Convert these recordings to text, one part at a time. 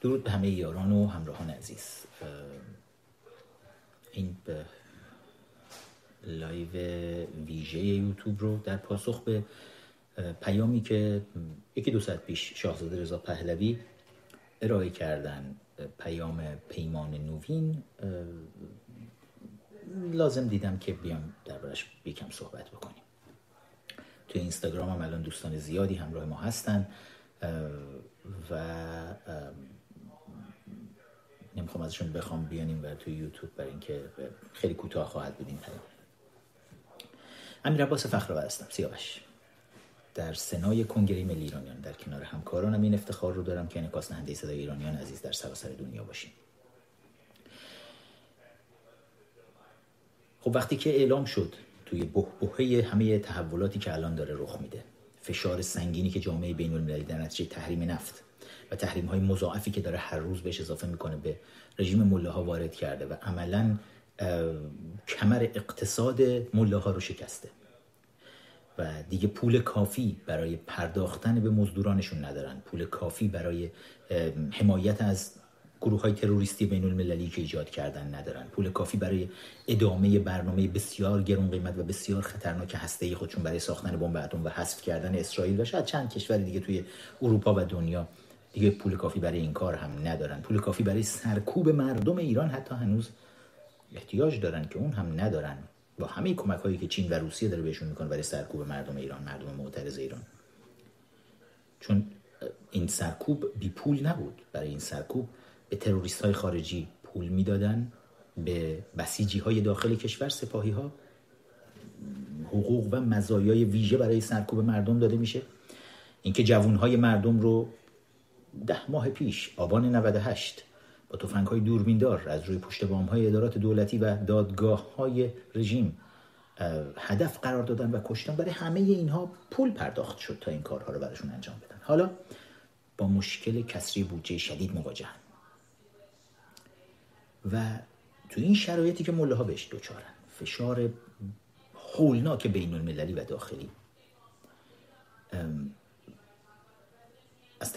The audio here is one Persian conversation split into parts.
درود به همه یاران و همراهان عزیز. این به live ویژه یوتیوب رو در پاسخ به پیامی که یکی دو ساعت پیش شاهزاده رضا پهلوی ارائه کردن پیام پیمان نوین لازم دیدم که بیام دربارش یکم صحبت بکنیم. توی اینستاگرام هم الان دوستان زیادی همراه ما هستن و نمی‌خوام ازشون بخوام بیانیم و توی یوتیوب برای اینکه خیلی کوتاه خواهد بود این پیام. امیر عباس فخرآور هستم. سیاوش. در سنای کنگره ملی ایرانیان در کنار همکارانم این افتخار رو دارم که انعکاس نهنده صدای ایرانیان عزیز در سراسر دنیا باشیم. خب وقتی که اعلام شد توی بحبوحه همه تحولاتی که الان داره رخ میده فشار سنگینی که جامعه بین المللی در نتیجه تحریم نفت و تحریم های مضاعفی که داره هر روز بهش اضافه می‌کنه به رژیم مله ها وارد کرده و عملا کمر اقتصاد مله ها رو شکسته. و دیگه پول کافی برای پرداختن به مزدورانشون ندارن. پول کافی برای حمایت از گروه های تروریستی بین المللی که ایجاد کردن ندارن. پول کافی برای ادامه برنامه بسیار گرون قیمت و بسیار خطرناک هسته خودشون برای ساختن بمب اتم و حذف کردن اسرائیل و شاید چند کشور دیگه توی اروپا و دنیا دیگه پول کافی برای این کار هم ندارن. پول کافی برای سرکوب مردم ایران حتی هنوز احتیاج دارن که اون هم ندارن. با همه کمک هایی که چین و روسیه داره بهشون می‌کنه برای سرکوب مردم ایران مردم معترض ایران. چون این سرکوب بی پول نبود. برای این سرکوب به تروریست های خارجی پول می‌دادن به بسیجی های داخل کشور سپاهی ها حقوق و مزایای ویژه برای سرکوب مردم داده میشه. اینکه جوون های مردم رو ده ماه پیش آبان 98 با توفنگ های دوربیندار از روی پشت بام های ادارات دولتی و دادگاه های رژیم هدف قرار دادن و کشتن. برای همه اینها پول پرداخت شد تا این کارها رو براشون انجام بدن. حالا با مشکل کسری بودجه شدید مواجهن و تو این شرایطی که ملاها بهش دوچارن فشار هولناک بین المللی و داخلی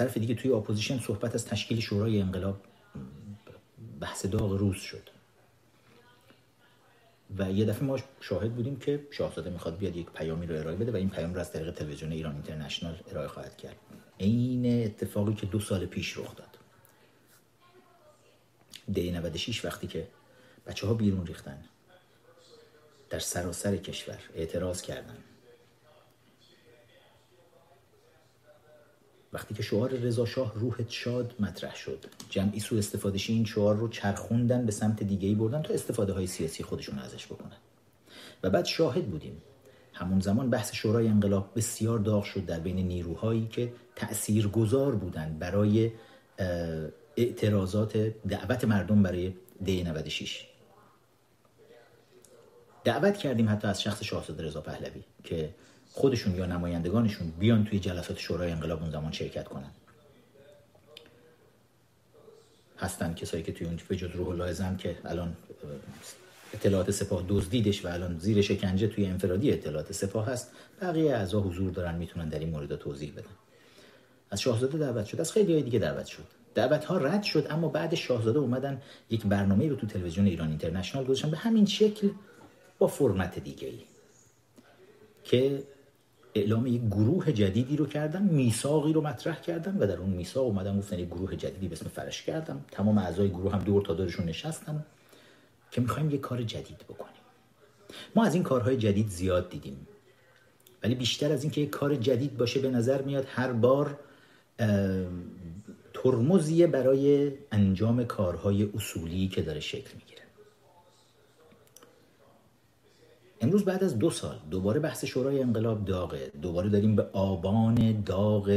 طرف دیگه توی اپوزیشن صحبت از تشکیل شورای انقلاب بحث داغ روز شد. و یه دفعه ما شاهد بودیم که شاهزاده می‌خواد بیاد یک پیامی رو ارائه بده و این پیام رو از طریق تلویزیون ایران اینترنشنال ارائه خواهد کرد. عین اتفاقی که دو سال پیش رخ داد. دی 96 وقتی که بچه ها بیرون ریختن در سراسر کشور اعتراض کردن. وقتی که شعار رضا شاه روحت شاد مطرح شد جمعی سو استفادهشی این شعار رو چرخوندن به سمت دیگه ای بردن تا استفاده های سیاسی خودشون ازش بکنن. و بعد شاهد بودیم. همون زمان بحث شورای انقلاب بسیار داغ شد در بین نیروهایی که تأثیر گذار بودن برای اعتراضات دعوت مردم برای دی 96 دعوت کردیم حتی از شخص شاهزاده رضا پهلوی که خودشون یا نمایندگانشون بیان توی جلسات شورای انقلاب اون زمان شرکت کنن. هستن کسایی که توی اون به جز روح الله که الان اطلاعات سپاه دزدیدش و الان زیر شکنجه توی انفرادی اطلاعات سپاه هست بقیه اعضا حضور دارن می‌تونن در این مورد توضیح بدن. از شاهزاده دعوت شد از خیلی دیگه دعوت شد. دعوت ها رد شد اما بعد شاهزاده اومدن یک برنامه رو تو تلویزیون ایران اینترنشنال گذاشتن به همین شکل با فرمت دیگه ای که اعلام یک گروه جدیدی رو کردن میثاقی رو مطرح کردن و در اون میثاق اومدن گفتن یک گروه جدیدی به اسم فرش کردم. تمام اعضای گروه هم دور تا دورشون نشستن که می‌خوایم یک کار جدید بکنیم. ما از این کارهای جدید زیاد دیدیم. ولی بیشتر از اینکه یک کار جدید باشه به نظر میاد هر بار ترمزیه برای انجام کارهای اصولی که داره شکل می‌گیره. امروز بعد از دو سال دوباره بحث شورای انقلاب داغه. دوباره داریم به آبان داغ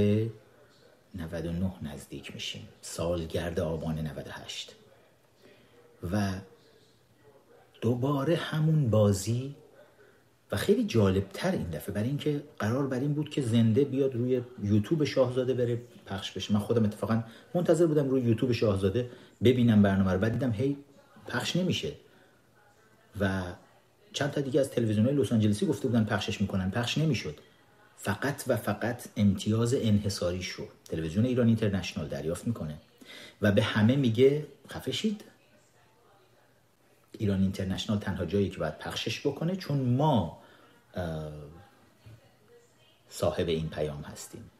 99 نزدیک میشیم. سالگرد آبان 98 و دوباره همون بازی و خیلی جالب تر این دفعه برای اینکه قرار بر این بود که زنده بیاد روی یوتیوب شاهزاده بره پخش بشه. من خودم اتفاقا منتظر بودم روی یوتیوب شاهزاده ببینم برنامه رو بعد دیدم هی پخش نمیشه. و چند تا دیگه از تلویزیون لس آنجلسی گفته بودن پخشش می‌کنن. پخش نمی‌شد. فقط و فقط امتیاز انحصاریش رو تلویزیون ایران اینترنشنال دریافت می‌کنه. و به همه میگه خفشید. ایران اینترنشنال تنها جایی که باید پخشش بکنه چون ما صاحب این پیام هستیم.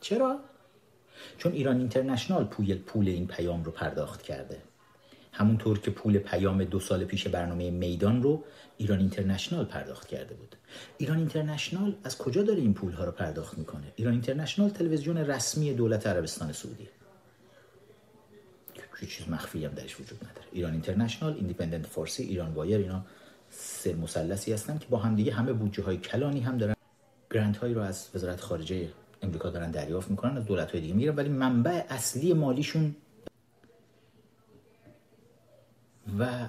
چرا؟ چون ایران اینترنشنال پول, پول این پیام رو پرداخت کرده. همونطور که پول پیام دو سال پیش برنامه میدان رو ایران اینترنشنال پرداخت کرده بود. ایران اینترنشنال از کجا داره این پول ها رو پرداخت می‌کنه؟ ایران اینترنشنال تلویزیون رسمی دولت عربستان سعودی. چیز مخفی هم درش وجود نداره. ایران اینترنشنال ایندیپندنت فارسی ایران وایر اینا سه مثلثی هستن که با هم دیگه همه بودجه های کلانی هم دارن. grant هایی رو از وزارت خارجه امریکا دارن دریافت می‌کنن از دولت های دیگه می‌گیرن ولی منبع اصلی مالیشون و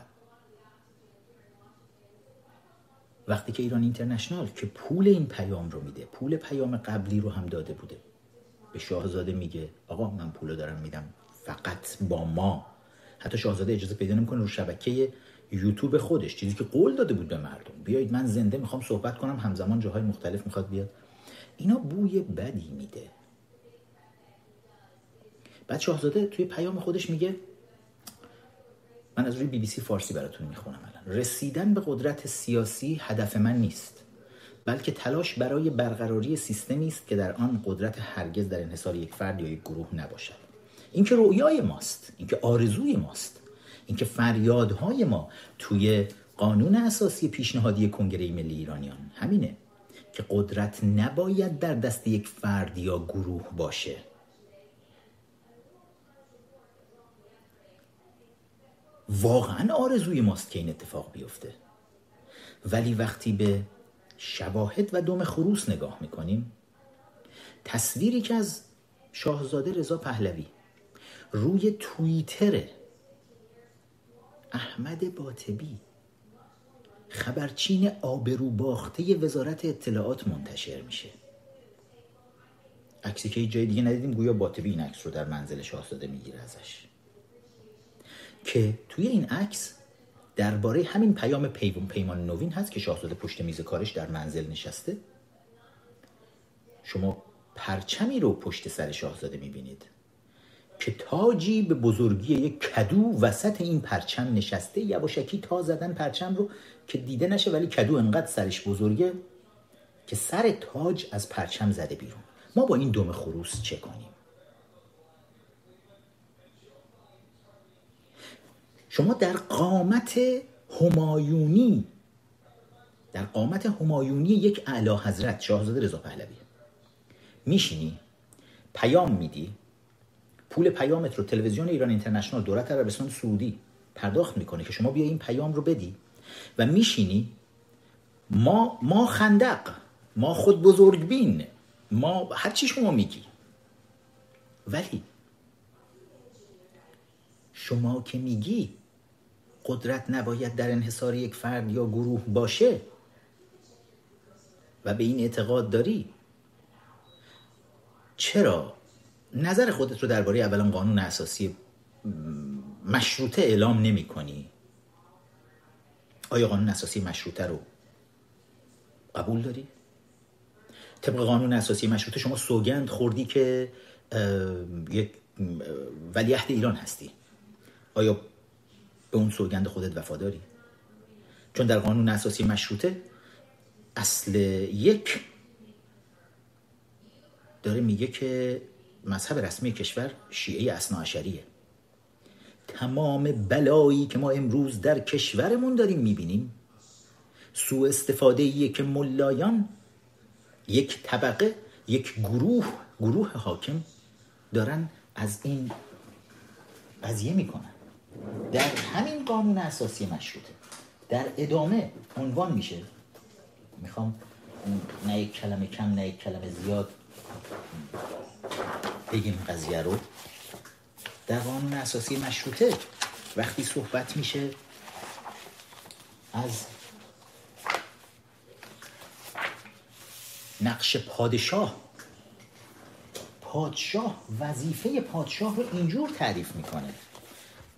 وقتی که ایران اینترنشنال که پول این پیام رو میده پول پیام قبلی رو هم داده بوده. به شاهزاده میگه آقا من پول دارم میدم فقط با ما. حتی شاهزاده اجازه پیدا نمی‌کنه رو شبکه یوتیوب خودش. چیزی که قول داده بود به مردم. بیایید من زنده می‌خوام صحبت کنم همزمان جاهای مختلف می‌خواد بیاد. اینا بوی بدی میده. بعد شاهزاده توی پیام خودش میگه من از روی بی بی سی فارسی براتون می‌خونم الان. رسیدن به قدرت سیاسی هدف من نیست بلکه تلاش برای برقراری سیستمی است که در آن قدرت هرگز در انحصار یک فرد یا یک گروه نباشد. این که رویای ماست این که آرزوی ماست این که فریادهای ما توی قانون اساسی پیشنهادی کنگره ملی ایرانیان. همینه که قدرت نباید در دست یک فرد یا گروه باشه. واقعا آرزوی ماست که این اتفاق بیفته. ولی وقتی به شواهد و دم خروس نگاه می‌کنیم تصویری که از شاهزاده رضا پهلوی روی توییتر احمد باطبی خبرچین آبرو باخته وزارت اطلاعات منتشر میشه. عکسی که جای دیگه ندیدیم گویا باطبی این عکس رو در منزل شاهزاده می‌گیره ازش. که توی این عکس درباره همین پیام پیمان نوین هست که شاهزاده پشت میز کارش در منزل نشسته. شما پرچمی رو پشت سر شاهزاده می‌بینید که تاجی به بزرگی یک کدو وسط این پرچم نشسته. یواشکی تا زدن پرچم رو که دیده نشه ولی کدو انقدر سرش بزرگه که سر تاج از پرچم زده بیرون. ما با این دم خروس چه کنیم؟ شما در قامت همایونی در قامت همایونی یک اعلی حضرت شاهزاده رضا پهلوی میشینی پیام میدی پول پیامت رو تلویزیون ایران اینترنشنال دولت عربستان سعودی پرداخت می‌کنه که شما بیا این پیام رو بدی و میشینی ما ما خندق ما خود بزرگبین ما هر چی شما میگی. ولی شما که میگی قدرت نباید در انحصار یک فرد یا گروه باشه و به این اعتقاد داری؟ چرا؟ نظر خودت رو درباره اولا قانون اساسی مشروطه اعلام نمی کنی. آیا قانون اساسی مشروطه رو قبول داری؟ طبق قانون اساسی مشروطه شما سوگند خوردی که یک ولیعهد ایران هستی. آیا به اون سوگند خودت وفاداری؟ چون در قانون اساسی مشروطه اصل یک داره میگه که مذهب رسمی کشور شیعه اصناعشریه تمام بلایی که ما امروز در کشورمون داریم می‌بینیم سوء استفاده ایه که ملایان یک طبقه یک گروه گروه حاکم دارن از این قضیه می‌کنن در همین قانون اساسی مشروطه. در ادامه عنوان میشه می‌خوام نه یک کلمه کم نه یک کلمه زیاد بگیم قضیه رو. در قانون اساسی مشروطه وقتی صحبت میشه از نقش پادشاه پادشاه وظیفه پادشاه رو اینجور تعریف می‌کنه.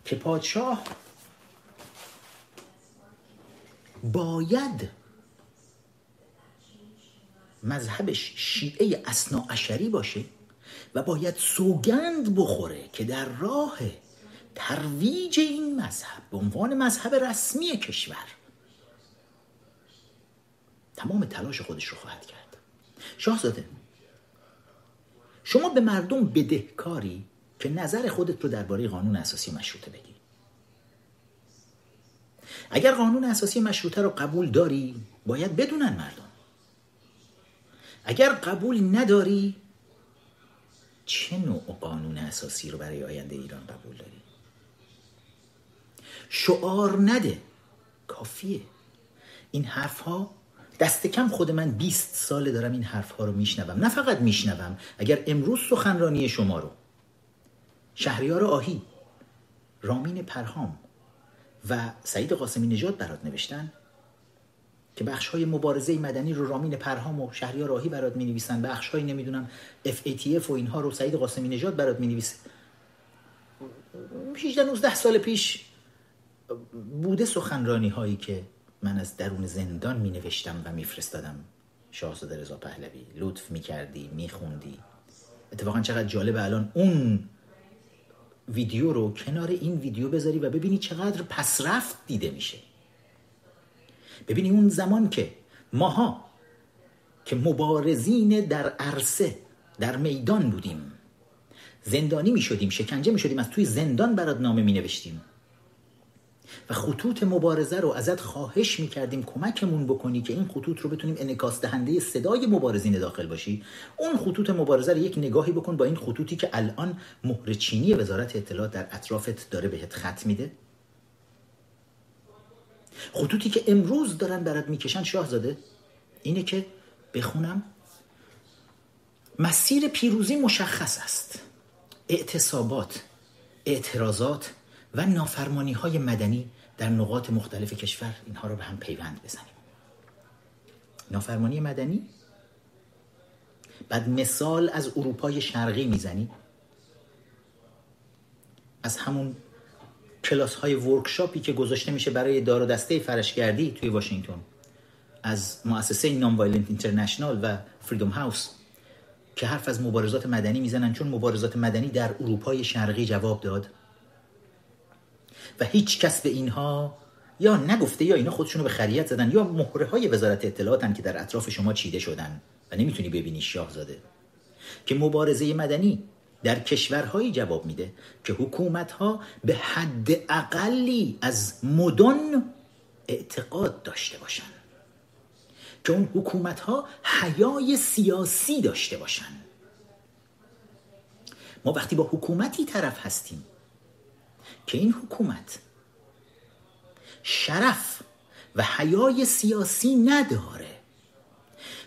که پادشاه باید مذهبش شیعه اسنا باشه و باید سوگند بخوره که در راه ترویج این مذهب به عنوان مذهب رسمی کشور تمام تلاش خودش رو خواهد کرد. شاهزاده شما به مردم بدهکاری که نظر خودت رو درباره قانون اساسی مشروطه بگی. اگر قانون اساسی مشروطه رو قبول داری باید بدونن مردم. اگر قبول نداری چه نوع قانون اساسی رو برای آینده ایران قبول داری؟ شعار نده. کافیه. این حرف ها دست کم خود من 20 ساله دارم این حرف ها رو میشنوم. نه فقط میشنوم اگر امروز سخنرانی شما رو شهریار آهی رامین پرهام و سعید قاسمی نژاد برات نوشتن که بخش های مبارزه مدنی رو رامین پرهام و شهریار راهی برات می نویسن بخش های نمی‌دونم FATF و اینها رو سعید قاسمی نژاد برات می نویسه 18 19 سال پیش بوده سخنرانی هایی که من از درون زندان می نوشتم و میفرستادم. شاهزاده رضا پهلوی لطف می کردی می خوندی اتفاقا چقدر جالب الان اون ویدیو رو کنار این ویدیو بذاری و ببینی چقدر پسرفت دیده میشه. ببینی اون زمان که ماها که مبارزین در عرصه در میدان بودیم. زندانی می شدیم شکنجه می شدیم از توی زندان برات نامه می نوشتیم و خطوط مبارزه رو ازت خواهش می کردیم کمکمون بکنی که این خطوط رو بتونیم انکاس دهنده صدای مبارزین داخل باشی. اون خطوط مبارزه رو یک نگاهی بکن با این خطوطی که الان مهر چینی وزارت اطلاعات در اطرافت داره بهت خط میده. خطوطی که امروز دارن برات می‌کشن شاهزاده اینه که بخونم. مسیر پیروزی مشخص است. اعتصابات اعتراضات و نافرمانی های مدنی در نقاط مختلف کشور اینها رو به هم پیوند بزنیم. نافرمانی مدنی؟ بعد مثال از اروپای شرقی می‌زنی از همون کلاس های workshop ی که گذاشته میشه برای دار و دسته فرشگردی توی واشنگتن. از مؤسسه Nonviolent International و Freedom House که حرف از مبارزات مدنی می‌زنن چون مبارزات مدنی در اروپای شرقی جواب داد. و هیچ کس به اینها یا نگفته یا اینا خودشونو به خریت زدن یا مهره های وزارت اطلاعاتن که در اطراف شما چیده شدن و نمی‌تونی ببینی شاهزاده. که مبارزه مدنی در کشورهایی جواب میده که حکومت ها به حد اقلی از مدن اعتقاد داشته باشن. که اون حکومت ها حیای سیاسی داشته باشن. ما وقتی با حکومتی طرف هستیم که این حکومت شرف و حیای سیاسی نداره.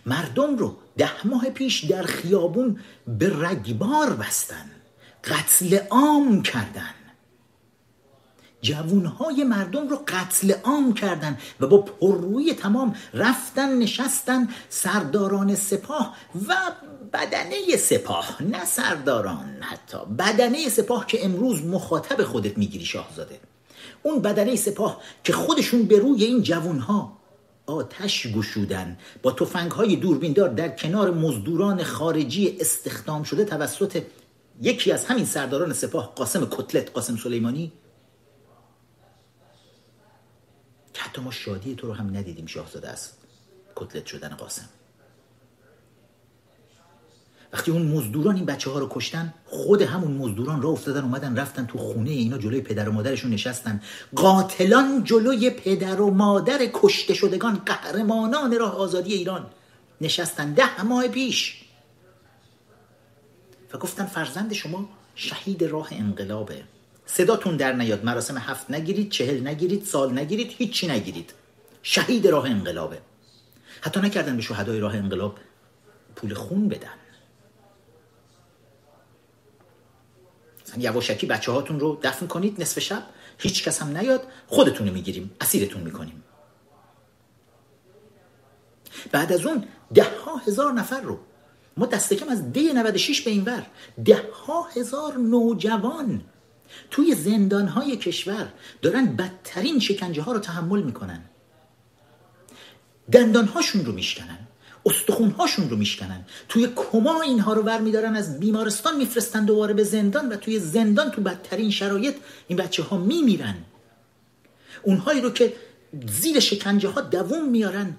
مردم رو ده ماه پیش در خیابون به رگبار بستن قتل عام کردن. جوونهای مردم رو قتل عام کردن و با پرروی تمام رفتن نشستن سرداران سپاه و بدنه سپاه. نه سرداران حتی بدنه سپاه که امروز مخاطب خودت می‌گیری شاهزاده. اون بدنه سپاه که خودشون به روی این جوونها آتش گشودن با تفنگ های دوربیندار در کنار مزدوران خارجی استخدام شده توسط یکی از همین سرداران سپاه قاسم کتلت قاسم سلیمانی. که حتی ما شادی تو رو هم ندیدیم شاهزاده است. کتلت شدن قاسم. وقتی اون مزدوران این بچه ها رو کشتن خود همون مزدوران را افتادن اومدن رفتن تو خونه اینا جلوی پدر و مادرشون نشستن. قاتلان جلوی پدر و مادر کشته شدگان قهرمانان راه آزادی ایران. نشستن ده ماه پیش. و گفتن فرزند شما شهید راه انقلابه. صداتون در نیاد مراسم هفت نگیرید چهل نگیرید سال نگیرید هیچی نگیرید. شهید راه انقلابه. حتی نکردن به شهدای راه انقلاب پول خون بدن. یواشکی بچه هاتون رو دفن کنید نصف شب هیچ کس هم نیاد خودتون می‌گیریم اسیرتون می‌کنیم. بعد از اون ده ها هزار نفر رو ما دست کم از دی 96 به این ور ده ها هزار نوجوان توی زندان های کشور دارن بدترین شکنجه ها رو تحمل می‌کنن. دندان هاشون رو میشکنن استخونهاشون رو میشکنن. توی کما اینها رو ور میدارن از بیمارستان میفرستن دوباره به زندان و توی زندان تو بدترین شرایط این بچه ها میمیرن. اونهایی رو که زیر شکنجه ها دووم میارن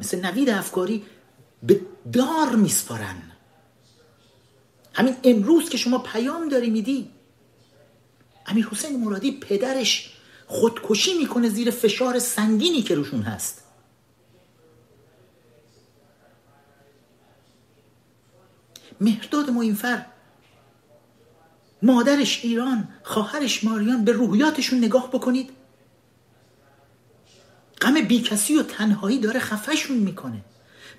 مثل نوید افکاری به دار میسپارن. همین امروز که شما پیام داری میدی امیر حسین مرادی پدرش خودکشی می‌کنه زیر فشار سنگینی که روشون هست. مهرداد موینفر مادرش ایران خواهرش ماریان به روحیاتشون نگاه بکنید. غم بیکسی و تنهایی داره خفشون می‌کنه.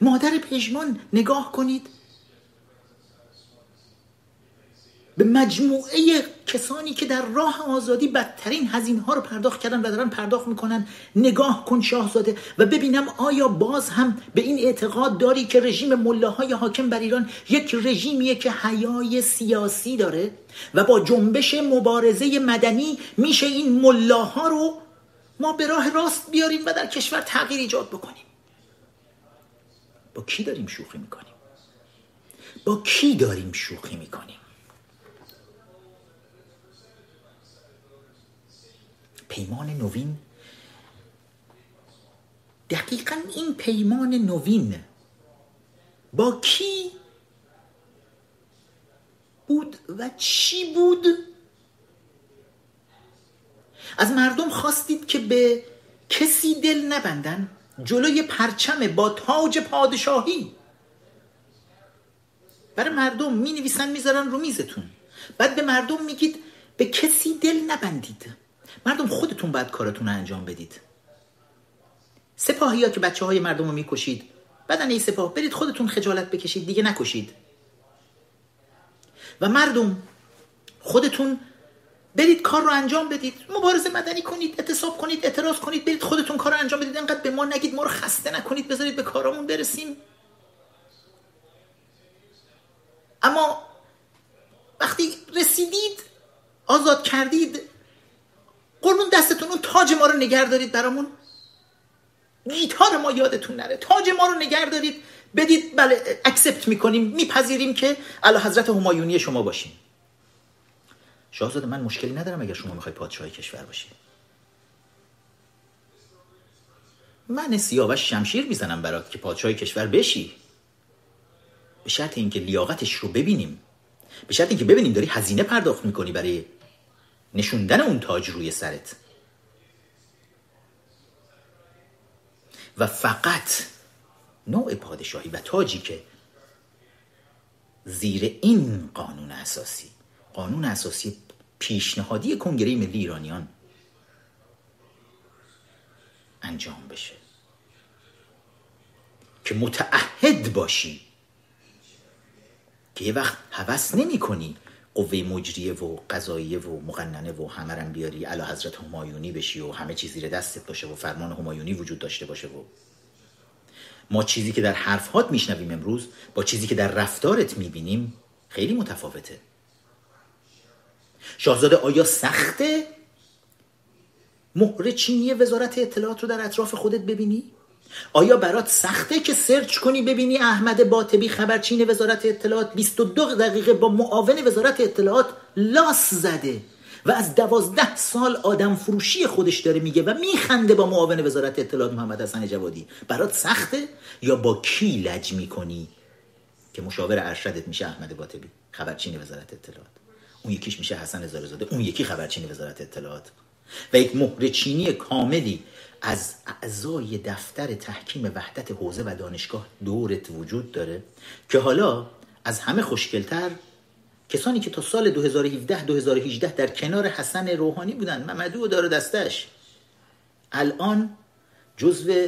مادر پژمان نگاه کنید. به مجموعه کسانی که در راه آزادی بدترین هزینه ها رو پرداخت کردن و دارن پرداخت می‌کنن نگاه کن شاهزاده و ببینم آیا باز هم به این اعتقاد داری که رژیم ملاهای حاکم بر ایران یک رژیمیه که حیای سیاسی داره و با جنبش مبارزه مدنی میشه این ملاها رو ما به راه راست بیاریم و در کشور تغییر ایجاد بکنیم؟ با کی داریم شوخی می‌کنیم؟ با کی داریم شوخی می‌کنیم؟ پیمان نوین. دقیقا این پیمان نوین با کی بود و چی بود؟ از مردم خواستید که به کسی دل نبندن جلوی پرچم با تاج پادشاهی. برای مردم می نویسن می‌ذارن رو میزتون. بعد به مردم میگید به کسی دل نبندید. مردم خودتون باید کارتون رو انجام بدید. سپاهی ها که بچه های مردم رو می‌کشید. بدن سپاه برید خودتون خجالت بکشید دیگه نکشید. و مردم خودتون برید کار رو انجام بدید. مبارزه مدنی کنید اعتصاب کنید اعتراض کنید برید خودتون کار رو انجام بدید. انقدر به ما نگید ما رو خسته نکنید بذارید به کارامون برسیم. اما وقتی رسیدید آزاد کردید قربون دستتون اون تاج ما رو نگر دارید برامون. گیتار ما یادتون نره. تاج ما رو نگر دارید. بدید بله اکسپت می‌کنیم میپذیریم که اعلی حضرت همایونی شما باشیم. شاهزاده من مشکلی ندارم اگر شما می‌خوای پادشاه کشور باشید من سیاوش شمشیر می‌زنم برات که پادشاه کشور بشی. به شرط اینکه لیاقتش رو ببینیم. به شرط اینکه ببینیم داری هزینه پرداخت می‌کنی برای نشوندن اون تاج روی سرت. و فقط نوع پادشاهی و تاجی که زیر این قانون اساسی قانون اساسی پیشنهادی کنگره ملی ایرانیان انجام بشه. که متعهد باشی. که یه وقت حوث نمی کنی قوه مجریه و قضاییه و مقننه و همه بیاری علا حضرت همایونی بشی و همه چیز زیر دستت باشه و فرمان همایونی وجود داشته باشه و ما چیزی که در حرفهات میشنویم امروز با چیزی که در رفتارت می‌بینیم خیلی متفاوته شاهزاده آیا سخته مهر چینی وزارت اطلاعات رو در اطراف خودت ببینی؟ آیا برات سخته که سرچ کنی ببینی احمد باطبی خبرچین وزارت اطلاعات 22 دقیقه با معاون وزارت اطلاعات لاس زده و از دوازده سال آدم فروشی خودش داره میگه و میخنده با معاون وزارت اطلاعات محمد حسن جوادی. برات سخته یا با کی لج می‌کنی که مشاور ارشدت میشه احمد باطبی خبرچین وزارت اطلاعات؟ اون یکیش میشه حسن زارزاده اون یکی خبرچین وزارت اطلاعات. و یک مهر چینی کاملی از اعضای دفتر تحکیم وحدت حوزه و دانشگاه دورت وجود داره که حالا از همه خوشگلتر کسانی که تا سال 2017 2018 در کنار حسن روحانی بودن ممدو و دار دستش. الان جزو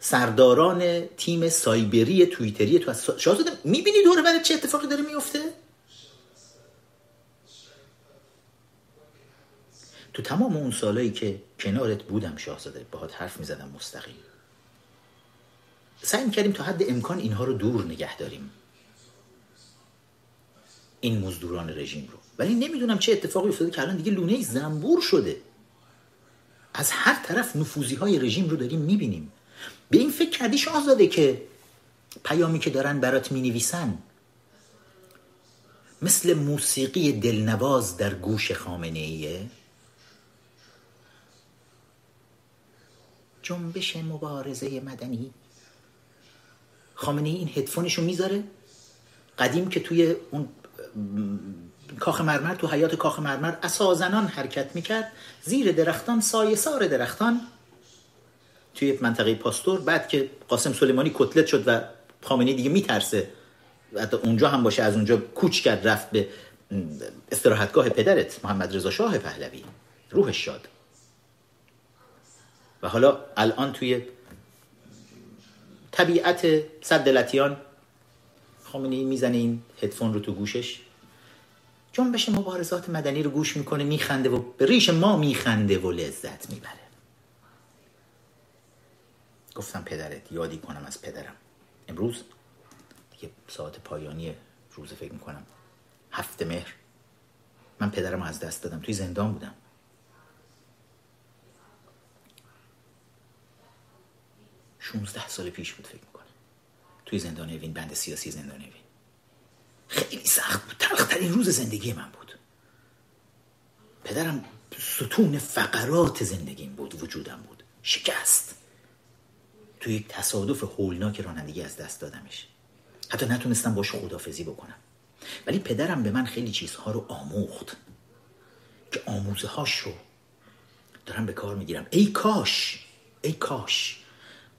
سرداران تیم سایبری تویتری تو شاهزاده می‌بینی دور برای چه اتفاقی داره میفته تو تمام اون سالایی که کنارت بودم شاهزاده باهات حرف می‌زدم مستقیم. سعی کردیم تا حد امکان اینها رو دور نگه داریم. این مزدوران رژیم رو. ولی نمی‌دونم چه اتفاقی افتاده که الان دیگه لونه زنبور شده. از هر طرف نفوزی های رژیم رو داریم می‌بینیم. به این فکر کردی شاهزاده که پیامی که دارن برات می نویسن مثل موسیقی دلنواز در گوش خامنه ایه جنبش مبارزه مدنی. خامنه ای این هدفونشو می‌ذاره. قدیم که توی اون کاخ مرمر تو حیات کاخ مرمر اسازنان حرکت می‌کرد. زیر درختان سایه سار درختان. توی منطقه پاستور. بعد که قاسم سلیمانی کتلت شد و خامنه دیگه میترسه. حتی اونجا هم باشه از اونجا کوچ کرد رفت به استراحتگاه پدرت محمد رضا شاه پهلوی. روحش شاد. و حالا الان توی طبیعت صد دلتیان خامنه ای می‌زنه این هدفون رو تو گوشش. جنبش مبارزات مدنی رو گوش می‌کنه میخنده و به ریش ما میخنده و لذت می‌بره. گفتم پدرت یادی کنم از پدرم. امروز دیگه ساعت پایانی روز فکر می‌کنم. هفت مهر. من پدرم از دست دادم. توی زندان بودم. شونزده سال پیش بود فکر می‌کنم. توی زندان اوین بند سیاسی زندان اوین. خیلی سخت بود. تلخترین روز زندگی من بود. پدرم ستون فقرات زندگیم بود وجودم بود. شکست. توی یک تصادف هولناک رانندگی از دست دادمش. حتی نتونستم باش خدافزی بکنم. ولی پدرم به من خیلی چیزها رو آموخت. که آموزه هاش رو دارم به کار می‌گیرم. ای کاش! ای کاش!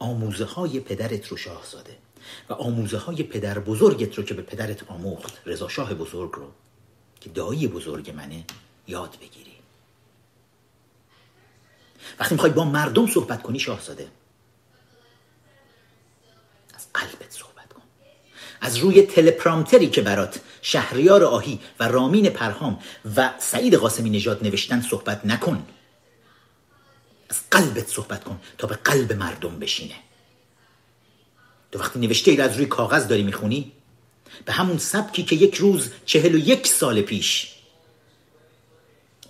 آموزه های پدرت رو شاهزاده و آموزه های پدر بزرگت رو که به پدرت آموخت رضا شاه بزرگ رو. که دایی بزرگ منه یاد بگیری. وقتی می‌خوای با مردم صحبت کنی شاهزاده از قلبت صحبت کن. از روی تلپرامتری که برات شهریار آهی و رامین پرهام و سعید قاسمی نژاد نوشتن صحبت نکن. از قلبت صحبت کن تا به قلب مردم بشینه. تو وقتی نوشته ای از روی کاغذ داری می‌خونی به همون سبکی که یک روز چهل و یک سال پیش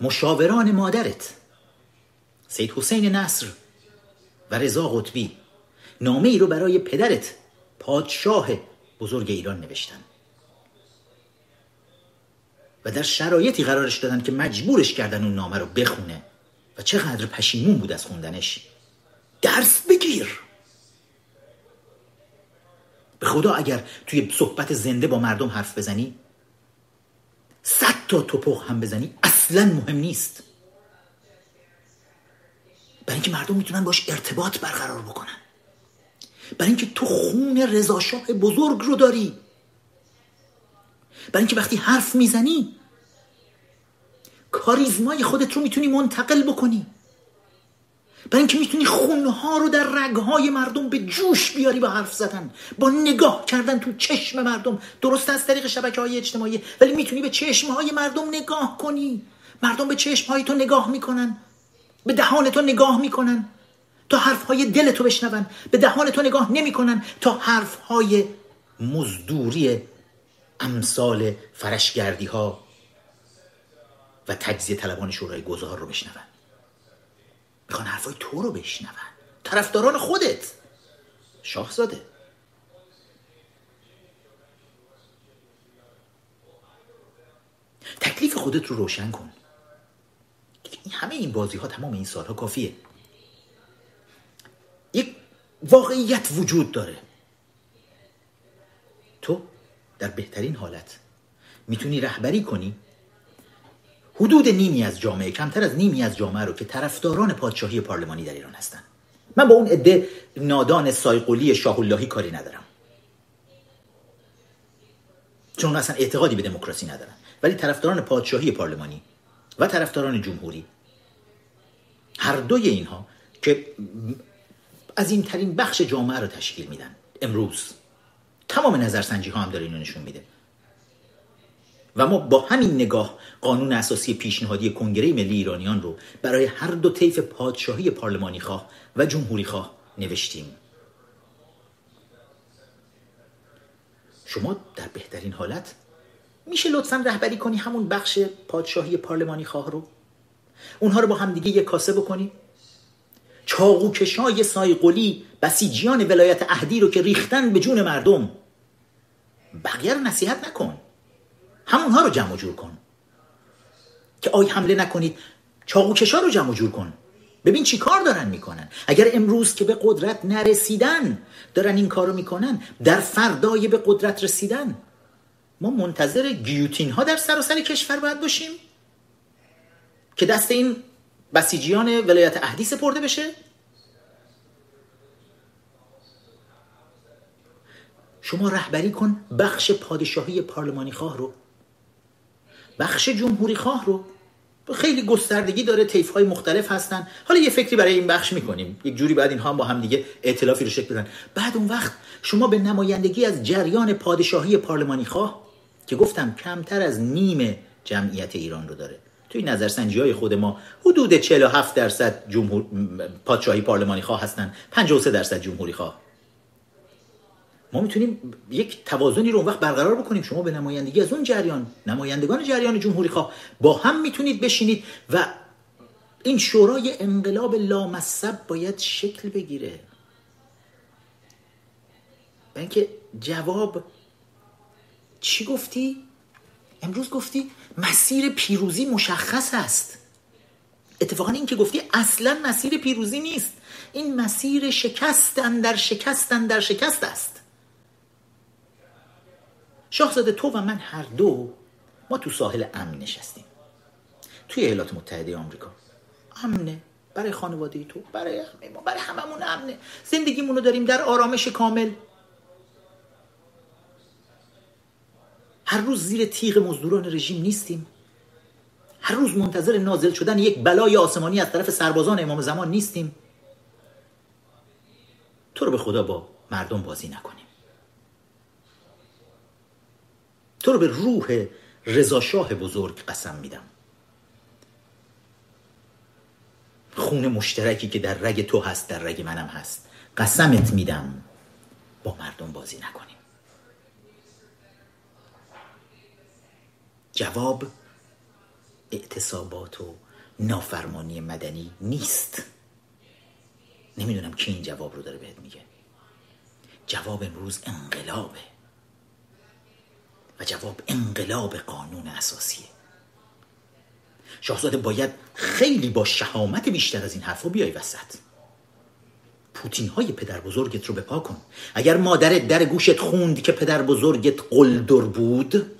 مشاوران مادرت سید حسین نصر و رضا قطبی نامه ای رو برای پدرت پادشاه بزرگ ایران نوشتن. و در شرایطی قرارش دادن که مجبورش کردن اون نامه رو بخونه. و چقدر پشیمون بود از خوندنش. درس بگیر. به خدا اگر توی صحبت زنده با مردم حرف بزنی صد تا توپخ هم بزنی اصلا مهم نیست. برای اینکه مردم می‌تونن باش ارتباط برقرار بکنن. برای اینکه تو خون رضاشاه بزرگ رو داری. برای اینکه وقتی حرف می‌زنی کاریزمای خودت رو می‌تونی منتقل بکنی. برای اینکه می‌تونی خونها رو در رگهای مردم به جوش بیاری با حرف زدن با نگاه کردن تو چشم مردم. درست از طریق شبکه های اجتماعی ولی می‌تونی به چشم های مردم نگاه کنی. مردم به چشم های تو نگاه می‌کنن. به دهان تو نگاه می‌کنن. تا حرف های دل تو بشنون. به دهان تو نگاه نمی‌کنن تا حرف های مزدوری امثال فرشگردی ها و تجزیه طلبان شورای گذار رو بشنون. می‌خوان حرفای تو رو بشنون. طرفداران خودت. شاهزاده. تکلیف خودت رو روشن کن. همه این بازی ها تمام این سالها کافیه. یک واقعیت وجود داره. تو در بهترین حالت می‌تونی رهبری کنی حدود نیمی از جامعه کمتر از نیمی از جامعه رو که طرفداران پادشاهی پارلمانی در ایران هستن. من با اون عده نادان سایقلی شاه اللهی کاری ندارم. چون اصلا اعتقادی به دموکراسی ندارن ولی طرفداران پادشاهی پارلمانی و طرفداران جمهوری هر دوی اینها که از این ترین بخش جامعه رو تشکیل میدن امروز تمام نظرسنجی ها هم داره اینو نشون میده. و ما با همین نگاه قانون اساسی پیشنهادی کنگره ملی ایرانیان رو برای هر دو طیف پادشاهی پارلمانی خواه و جمهوری خواه نوشتیم. شما در بهترین حالت میشه لطفا رهبری کنی همون بخش پادشاهی پارلمانی خواه رو؟ اونها رو با هم دیگه یک کاسه بکنی؟ چاقوکشای سایقلی بسیجیان ولایت اهدی رو که ریختن به جون مردم؟ بقیه رو نصیحت نکن. همونها رو جمع جور کن. که آی حمله نکنید چاقوکشا رو جمع جور کن. ببین چی کار دارن می‌کنن. اگر امروز که به قدرت نرسیدن دارن این کارو می‌کنن در فردای به قدرت رسیدن. ما منتظر گیوتین ها در سراسر کشور باید باشیم. که دست این بسیجیان ولایت اهدی سپرده بشه. شما رهبری کن بخش پادشاهی پارلمانی خواه رو بخش جمهوری خواه رو. خیلی گستردگی داره تیف های مختلف هستن. حالا یه فکری برای این بخش می‌کنیم. یک جوری بعد اینها هم با هم دیگه ائتلافی رو شکل بدن. بعد اون وقت شما به نمایندگی از جریان پادشاهی پارلمانی خواه که گفتم کمتر از نیم جمعیت ایران رو داره. توی نظرسنجی های خود ما حدود 47 درصد جمهور پادشاهی پارلمانی خواه هستن. 53 درصد جمهوری خواه. ما می‌تونیم یک توازنی رو اون وقت برقرار بکنیم. شما به نمایندگی از اون جریان نمایندگان جریان جمهوری خواه با هم می‌تونید بشینید و این شورای انقلاب لامصب باید شکل بگیره. و اینکه جواب چی گفتی؟ امروز گفتی مسیر پیروزی مشخص است. اتفاقا این که گفتی اصلا مسیر پیروزی نیست. این مسیر شکستن در شکستن در شکست است. شاهزاده تو و من هر دو ما تو ساحل امن نشستیم. توی ایالات متحده آمریکا. امنه. برای خانواده تو برای همه ما برای هممون امنه. زندگیمونو داریم در آرامش کامل. هر روز زیر تیغ مزدوران رژیم نیستیم. هر روز منتظر نازل شدن یک بلای آسمانی از طرف سربازان امام زمان نیستیم. تو رو به خدا با مردم بازی نکنیم. تو رو به روح رضاشاه بزرگ قسم میدم. خون مشترکی که در رگ تو هست در رگ منم هست. قسمت میدم. با مردم بازی نکنیم. جواب اعتصابات و نافرمانی مدنی نیست. نمی‌دونم کی این جواب رو داره بهت میگه. جواب امروز انقلابه. و جواب انقلاب قانون اساسیه. شاهزاده باید خیلی با شهامت بیشتر از این حرفا بیای وسط. پوتین های پدر بزرگت رو بپا کن. اگر مادرت در گوشت خوند که پدر بزرگت قلدر بود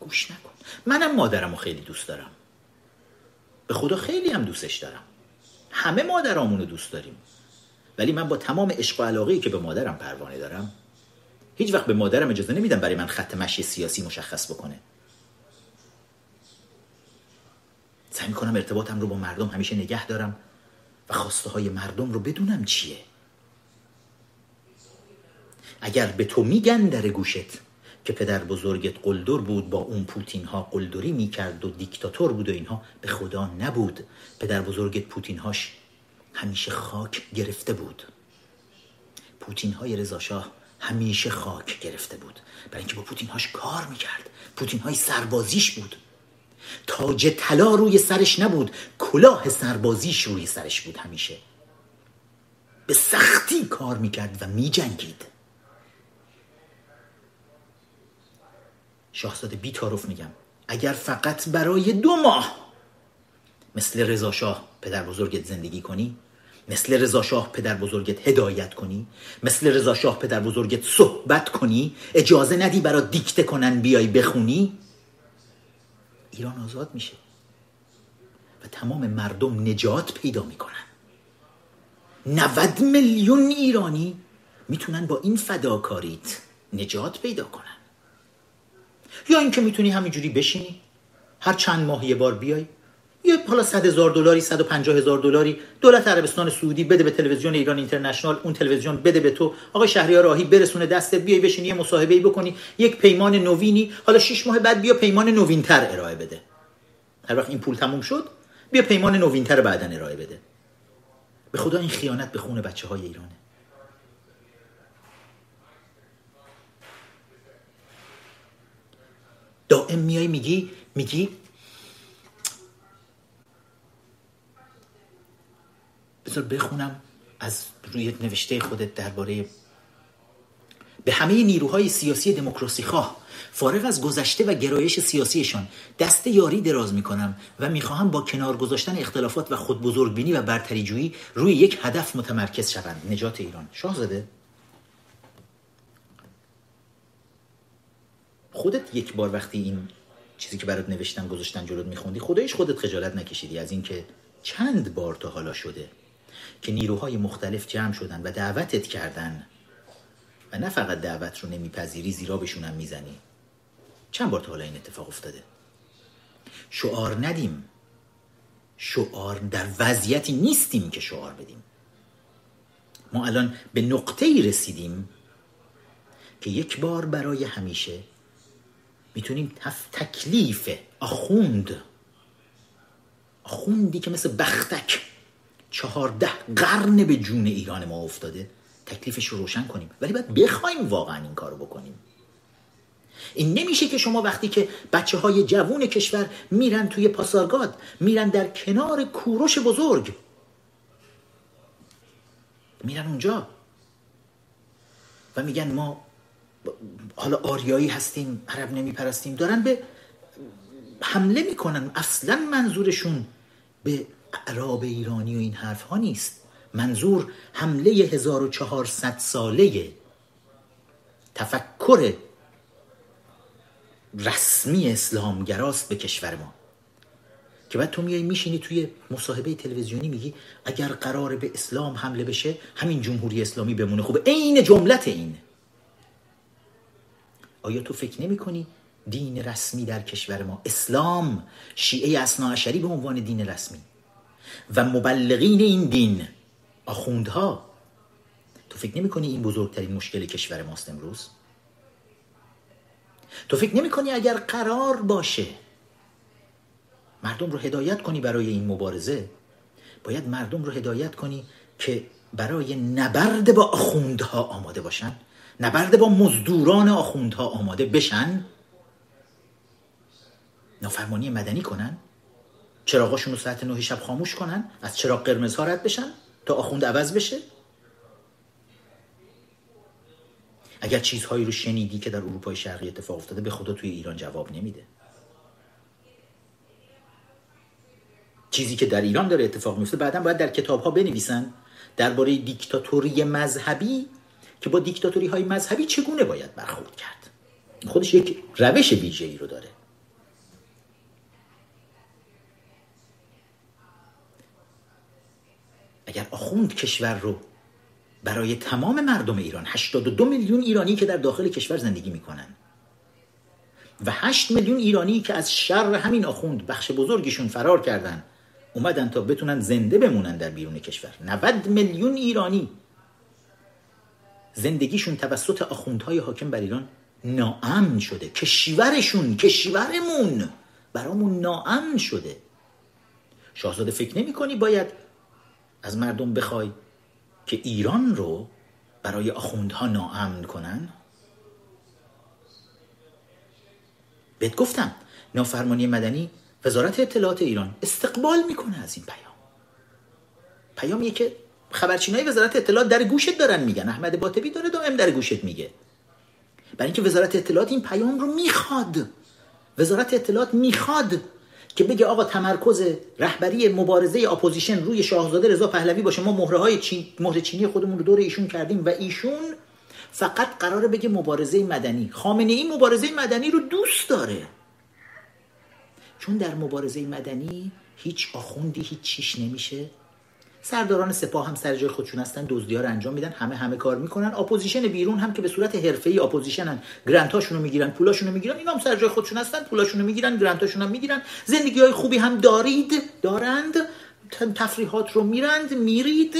گوش نکن. منم مادرم رو خیلی دوست دارم. به خدا خیلی هم دوستش دارم. همه مادرامون رو دوست داریم. ولی من با تمام عشق و علاقه که به مادرم پروانه دارم هیچ وقت به مادرم اجازه نمیدم برای من خط مشی سیاسی مشخص بکنه. سعی می‌کنم ارتباطم رو با مردم همیشه نگه دارم و خواسته های مردم رو بدونم چیه. اگر به تو میگن در گوشت که پدر بزرگت قلدر بود با اون پوتین ها قلدری می‌کرد و دیکتاتور بود و اینها به خدا نبود. پدر بزرگت پوتین هاش همیشه خاک گرفته بود. پوتین های رضاشاه همیشه خاک گرفته بود. برای اینکه با پوتین هاش کار می‌کرد. پوتین های سربازیش بود. تاج طلا روی سرش نبود. کلاه سربازیش روی سرش بود همیشه. به سختی کار می‌کرد و میجنگید. شاهزاده بی تعارف میگم. اگر فقط برای دو ماه مثل رضا شاه پدر بزرگت زندگی کنی مثل رضا شاه پدر بزرگت هدایت کنی؟ مثل رضا شاه پدر بزرگت صحبت کنی؟ اجازه ندی برا دیکته کنن بیای بخونی؟ ایران آزاد میشه. و تمام مردم نجات پیدا می‌کنن. 90 میلیون ایرانی می‌تونن با این فداکاریت نجات پیدا کنن. یا اینکه می‌تونی همینجوری بشینی؟ هر چند ماه یه بار بیای. یه حالا 100 هزار دلاری 150 هزار دلاری دولت عربستان سعودی بده به تلویزیون ایران اینترنشنال اون تلویزیون بده به تو. آقای شهریار راهی برسونه دستت بیای بشینی یه مصاحبه ای بکنی یک پیمان نوینی. حالا 6 ماه بعد بیا پیمان نوینتر ارائه بده. هر وقت این پول تموم شد بیا پیمان نوینتر بعدا ارائه بده. به خدا این خیانت به خون بچه های ایرانه. دائم میای میگی میگی بذار بخونم از روی نوشته خودت درباره به همه نیروهای سیاسی دموکراسی خواه. فارغ از گذشته و گرایش سیاسیشان دست یاری دراز می کنم و می‌خواهم با کنار گذاشتن اختلافات و خود بزرگبینی و برتریجویی روی یک هدف متمرکز شوند نجات ایران. شاهزاده. خودت یک بار وقتی این چیزی که برات نوشتم گذاشتن جلوت میخوندی خودش خودت خجالت نکشیدی از اینکه چند بار تا حالا شده. که نیروهای مختلف جمع شدن و دعوتت کردن. و نه فقط دعوت رو نمیپذیری زیرا بشونم می‌زنی. چند بار تا حالا این اتفاق افتاده؟ شعار ندیم. شعار در وضعیتی نیستیم که شعار بدیم. ما الان به نقطه ای رسیدیم که یک بار برای همیشه می‌تونیم تکلیف آخوند. آخوندی که مثل بختک. چهارده قرن به جون ایران ما افتاده. تکلیفش رو روشن کنیم. ولی باید بخوایم واقعا این کارو بکنیم. این نمیشه که شما وقتی که بچه های جوون کشور میرن توی پاسارگاد میرن در کنار کوروش بزرگ. میرن اونجا. و میگن ما حالا آریایی هستیم عرب نمیپرستیم. دارن به حمله می‌کنن. اصلا منظورشون به اعراب ایرانی و این حرف ها نیست. منظور حمله 1400 ساله تفکر رسمی اسلامگراست به کشور ما. که بعد تو میای میشینی توی مصاحبه تلویزیونی میگی اگر قرار به اسلام حمله بشه همین جمهوری اسلامی بمونه. خوبه عین جملت این. آیا تو فکر نمی کنی دین رسمی در کشور ما؟ اسلام شیعه اصناعشری به عنوان دین رسمی. و مبلغین این دین. آخوندها تو فکر نمی کنی این بزرگترین مشکل کشور ماست امروز؟ تو فکر نمی کنی اگر قرار باشه مردم رو هدایت کنی برای این مبارزه؟ باید مردم رو هدایت کنی که برای نبرد با آخوندها آماده باشن؟ نبرد با مزدوران آخوندها آماده بشن؟ نافرمانی مدنی کنن؟ چراغاشون رو ساعت نه شب خاموش کنن از چراغ قرمز ها رد بشن تا آخوند عوض بشه. اگر چیزهایی رو شنیدی که در اروپای شرقی اتفاق افتاده به خدا توی ایران جواب نمیده. چیزی که در ایران داره اتفاق میفته بعدا باید در کتاب ها بنویسن درباره دیکتاتوری مذهبی که با دیکتاتوری های مذهبی چگونه باید برخورد کرد. خودش یک روش ویژه ای رو داره. اگر آخوند کشور رو برای تمام مردم ایران 82 میلیون ایرانی که در داخل کشور زندگی می‌کنن و 8 میلیون ایرانی که از شر همین آخوند بخش بزرگشون فرار کردن اومدن تا بتونن زنده بمونن در بیرون کشور. 90 میلیون ایرانی. زندگیشون توسط آخوندهای حاکم بر ایران ناامن شده. کشورشون کشورمون برامون ناامن شده. شاهزاده فکر نمی کنی باید از مردم بخوای که ایران رو برای آخوندها ناامن کنن؟ بهت گفتم نافرمانی مدنی وزارت اطلاعات ایران استقبال می‌کنه از این پیام. پیامیه که خبرچینای وزارت اطلاعات در گوشت دارن میگن. احمد باطبی داره دائم در گوشت میگه. برای اینکه وزارت اطلاعات این پیام رو می‌خواد. وزارت اطلاعات می‌خواد که بگه آقا تمرکز رهبری مبارزه اپوزیشن روی شاهزاده رضا پهلوی باشه ما مهره های چین، مهره چینی خودمون رو دور ایشون کردیم و ایشون فقط قراره بگه مبارزه مدنی. خامنه این مبارزه مدنی رو دوست داره. چون در مبارزه مدنی هیچ آخوندی هیچ چیش نمیشه. سرداران سپاه هم سر جای خودشون هستن دزدی رو انجام میدن همه همه کار می‌کنن. اپوزیشن بیرون هم که به صورت حرفه‌ای اپوزیشنن grant هاشون رو می‌گیرن پولاشون رو می‌گیرن اینا هم سر جای خودشون هستن پولاشون رو می‌گیرن هاشون هم می‌گیرن. زندگی های خوبی هم دارید؟ دارند. تفریحات رو میرند میرید.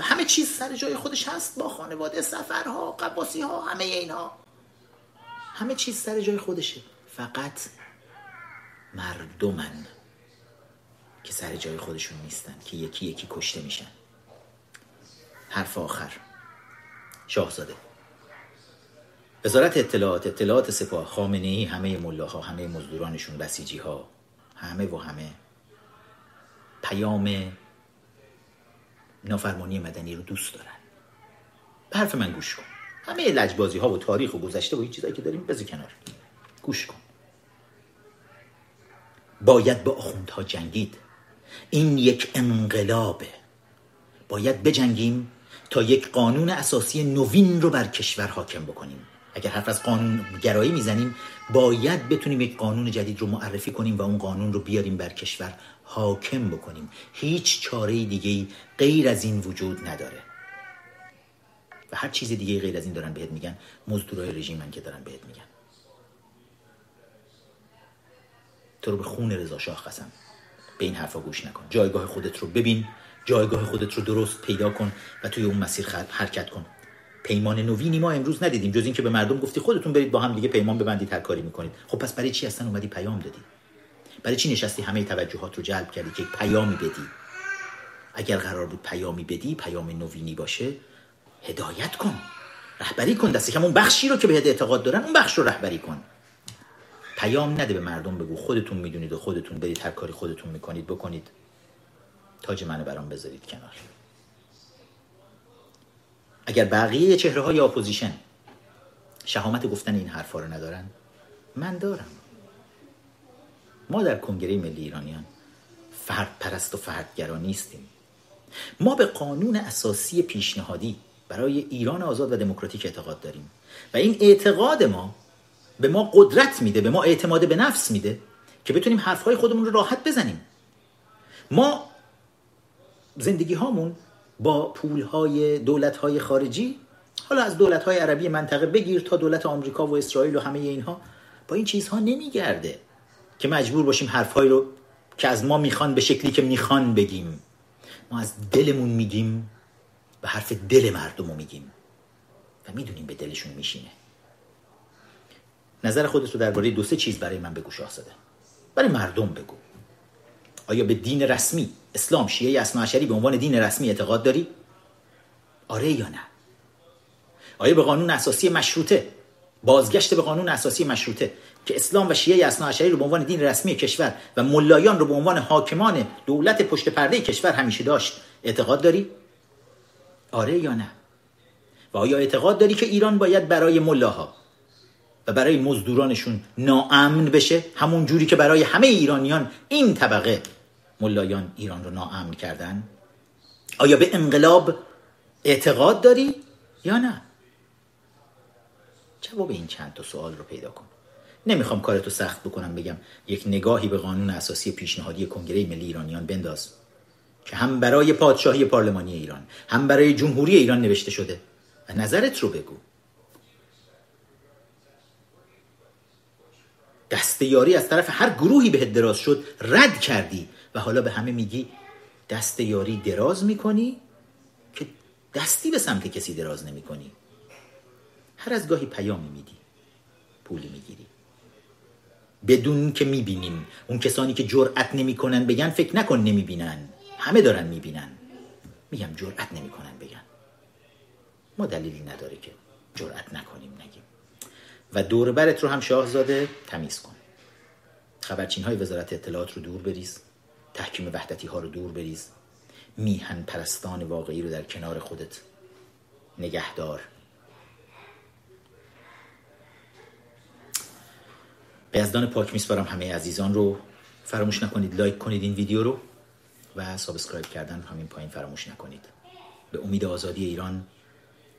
همه چیز سر جای خودش هست. با خانواده سفرها قباسی ها همه اینها. همه چیز سر جای خودشه. فقط مردمن. که سر جای خودشون نیستن که یکی یکی کشته میشن. حرف آخر. شاهزاده. وزارت اطلاعات اطلاعات سپاه خامنه ای همه ملاها همه مزدورانشون بسیجی ها همه و همه. پیام نافرمانی مدنی رو دوست دارن. حرف من گوش کن. همه لجبازی ها و تاریخ و گذشته و این چیزایی که داریم بذار کنار. گوش کن. باید با آخوندها جنگید. این یک انقلابه. باید بجنگیم تا یک قانون اساسی نوین رو بر کشور حاکم بکنیم. اگر حرف از قانون گرایی می‌زنیم باید بتونیم یک قانون جدید رو معرفی کنیم و اون قانون رو بیاریم بر کشور حاکم بکنیم. هیچ چاره دیگه غیر از این وجود نداره. و هر چیز دیگه غیر از این دارن بهت میگن. مزدورای رژیمن که دارن بهت میگن. تو رو به خون رضا شاه قسم. به این حرفا گوش نکن. جایگاه خودت رو ببین. جایگاه خودت رو درست پیدا کن و توی اون مسیر حرکت کن. پیمان نوینی ما امروز ندیدیم جز اینکه به مردم گفتی خودتون برید با هم دیگه پیمان ببندید هر کاری می‌کنید. خب پس برای چی اصلا اومدی پیام دادی؟ برای چی نشستی همه توجهات رو جلب کردی که پیامی بدی؟ اگر قرار بود پیامی بدی پیام نوینی باشه هدایت کن. رهبری کن. دست کم اون بخشی رو که بهت اعتقاد دارن اون بخش رو رهبری کن. پیام نده به مردم بگو خودتون می‌دونید و خودتون برید هر کاری خودتون می‌کنید بکنید. تاج منو برام بذارید کنار. اگر بقیه چهره های اپوزیشن شهامت گفتن این حرفا رو ندارن من دارم. ما در کنگره ملی ایرانیان فرد پرست و فردگرا نیستیم. ما به قانون اساسی پیشنهادی برای ایران آزاد و دموکراتیک اعتقاد داریم و این اعتقاد ما به ما قدرت میده به ما اعتماد به نفس میده که بتونیم حرفهای خودمون رو راحت بزنیم. ما زندگی هامون با پول های دولت های خارجی حالا از دولت های عربی منطقه بگیر تا دولت آمریکا و اسرائیل و همه اینها با این چیزها نمیگرده که مجبور باشیم حرفهایی رو که از ما می‌خوان به شکلی که می‌خوان بگیم. ما از دلمون میگیم و حرف دل مردم رو میگیم و می‌دونیم به دلشون میشینه. نظر خودت رو درباره دو سه چیز برای من بگو شاهزاده برای مردم بگو. آیا به دین رسمی؟ اسلام شیعه اصناعشری به عنوان دین رسمی اعتقاد داری؟ آره یا نه؟ آیا به قانون اساسی مشروطه؟ بازگشت به قانون اساسی مشروطه که اسلام و شیعه اصناعشری رو به عنوان دین رسمی کشور و ملایان رو به عنوان حاکمان دولت پشت پرده کشور همیشه داشت اعتقاد داری؟ آره یا نه؟ و آیا اعتقاد داری که ایران باید برای ملاها و برای مزدورانشون ناامن بشه همون جوری که برای همه ایرانیان این طبقه ملایان ایران رو ناامن کردن؟ آیا به انقلاب اعتقاد داری یا نه؟ جواب این چند تا سوال رو پیدا کن. نمی‌خوام کارتو سخت بکنم بگم یک نگاهی به قانون اساسی پیشنهادی کنگره ملی ایرانیان بنداز که هم برای پادشاهی پارلمانی ایران هم برای جمهوری ایران نوشته شده. و نظرت رو بگو. دست یاری از طرف هر گروهی بهت دراز شد رد کردی. و حالا به همه میگی دست یاری دراز می‌کنی که دستی به سمت کسی دراز نمی‌کنی. هر از گاهی پیامی میدی پولی می‌گیری. بدون که می‌بینیم اون کسانی که جرأت نمی‌کنن بگن فکر نکن نمی‌بینن. همه دارن می‌بینن. میگم جرأت نمی‌کنن بگن. ما دلیلی نداره که جرأت نکنیم نگیم. و دور برت رو هم شاهزاده تمیز کن. خبرچین های وزارت اطلاعات رو دور بریز تحکیم وحدتی ها رو دور بریز. میهن پرستان واقعی رو در کنار خودت نگهدار. به یزدان پاک میسپارم همه عزیزان رو. فراموش نکنید like کنید این ویدیو رو و subscribe کردن همین پایین فراموش نکنید. به امید آزادی ایران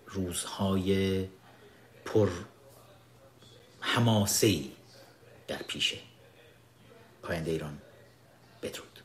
روزهای پر حماسه در پیشه. پاینده ایران بدرود.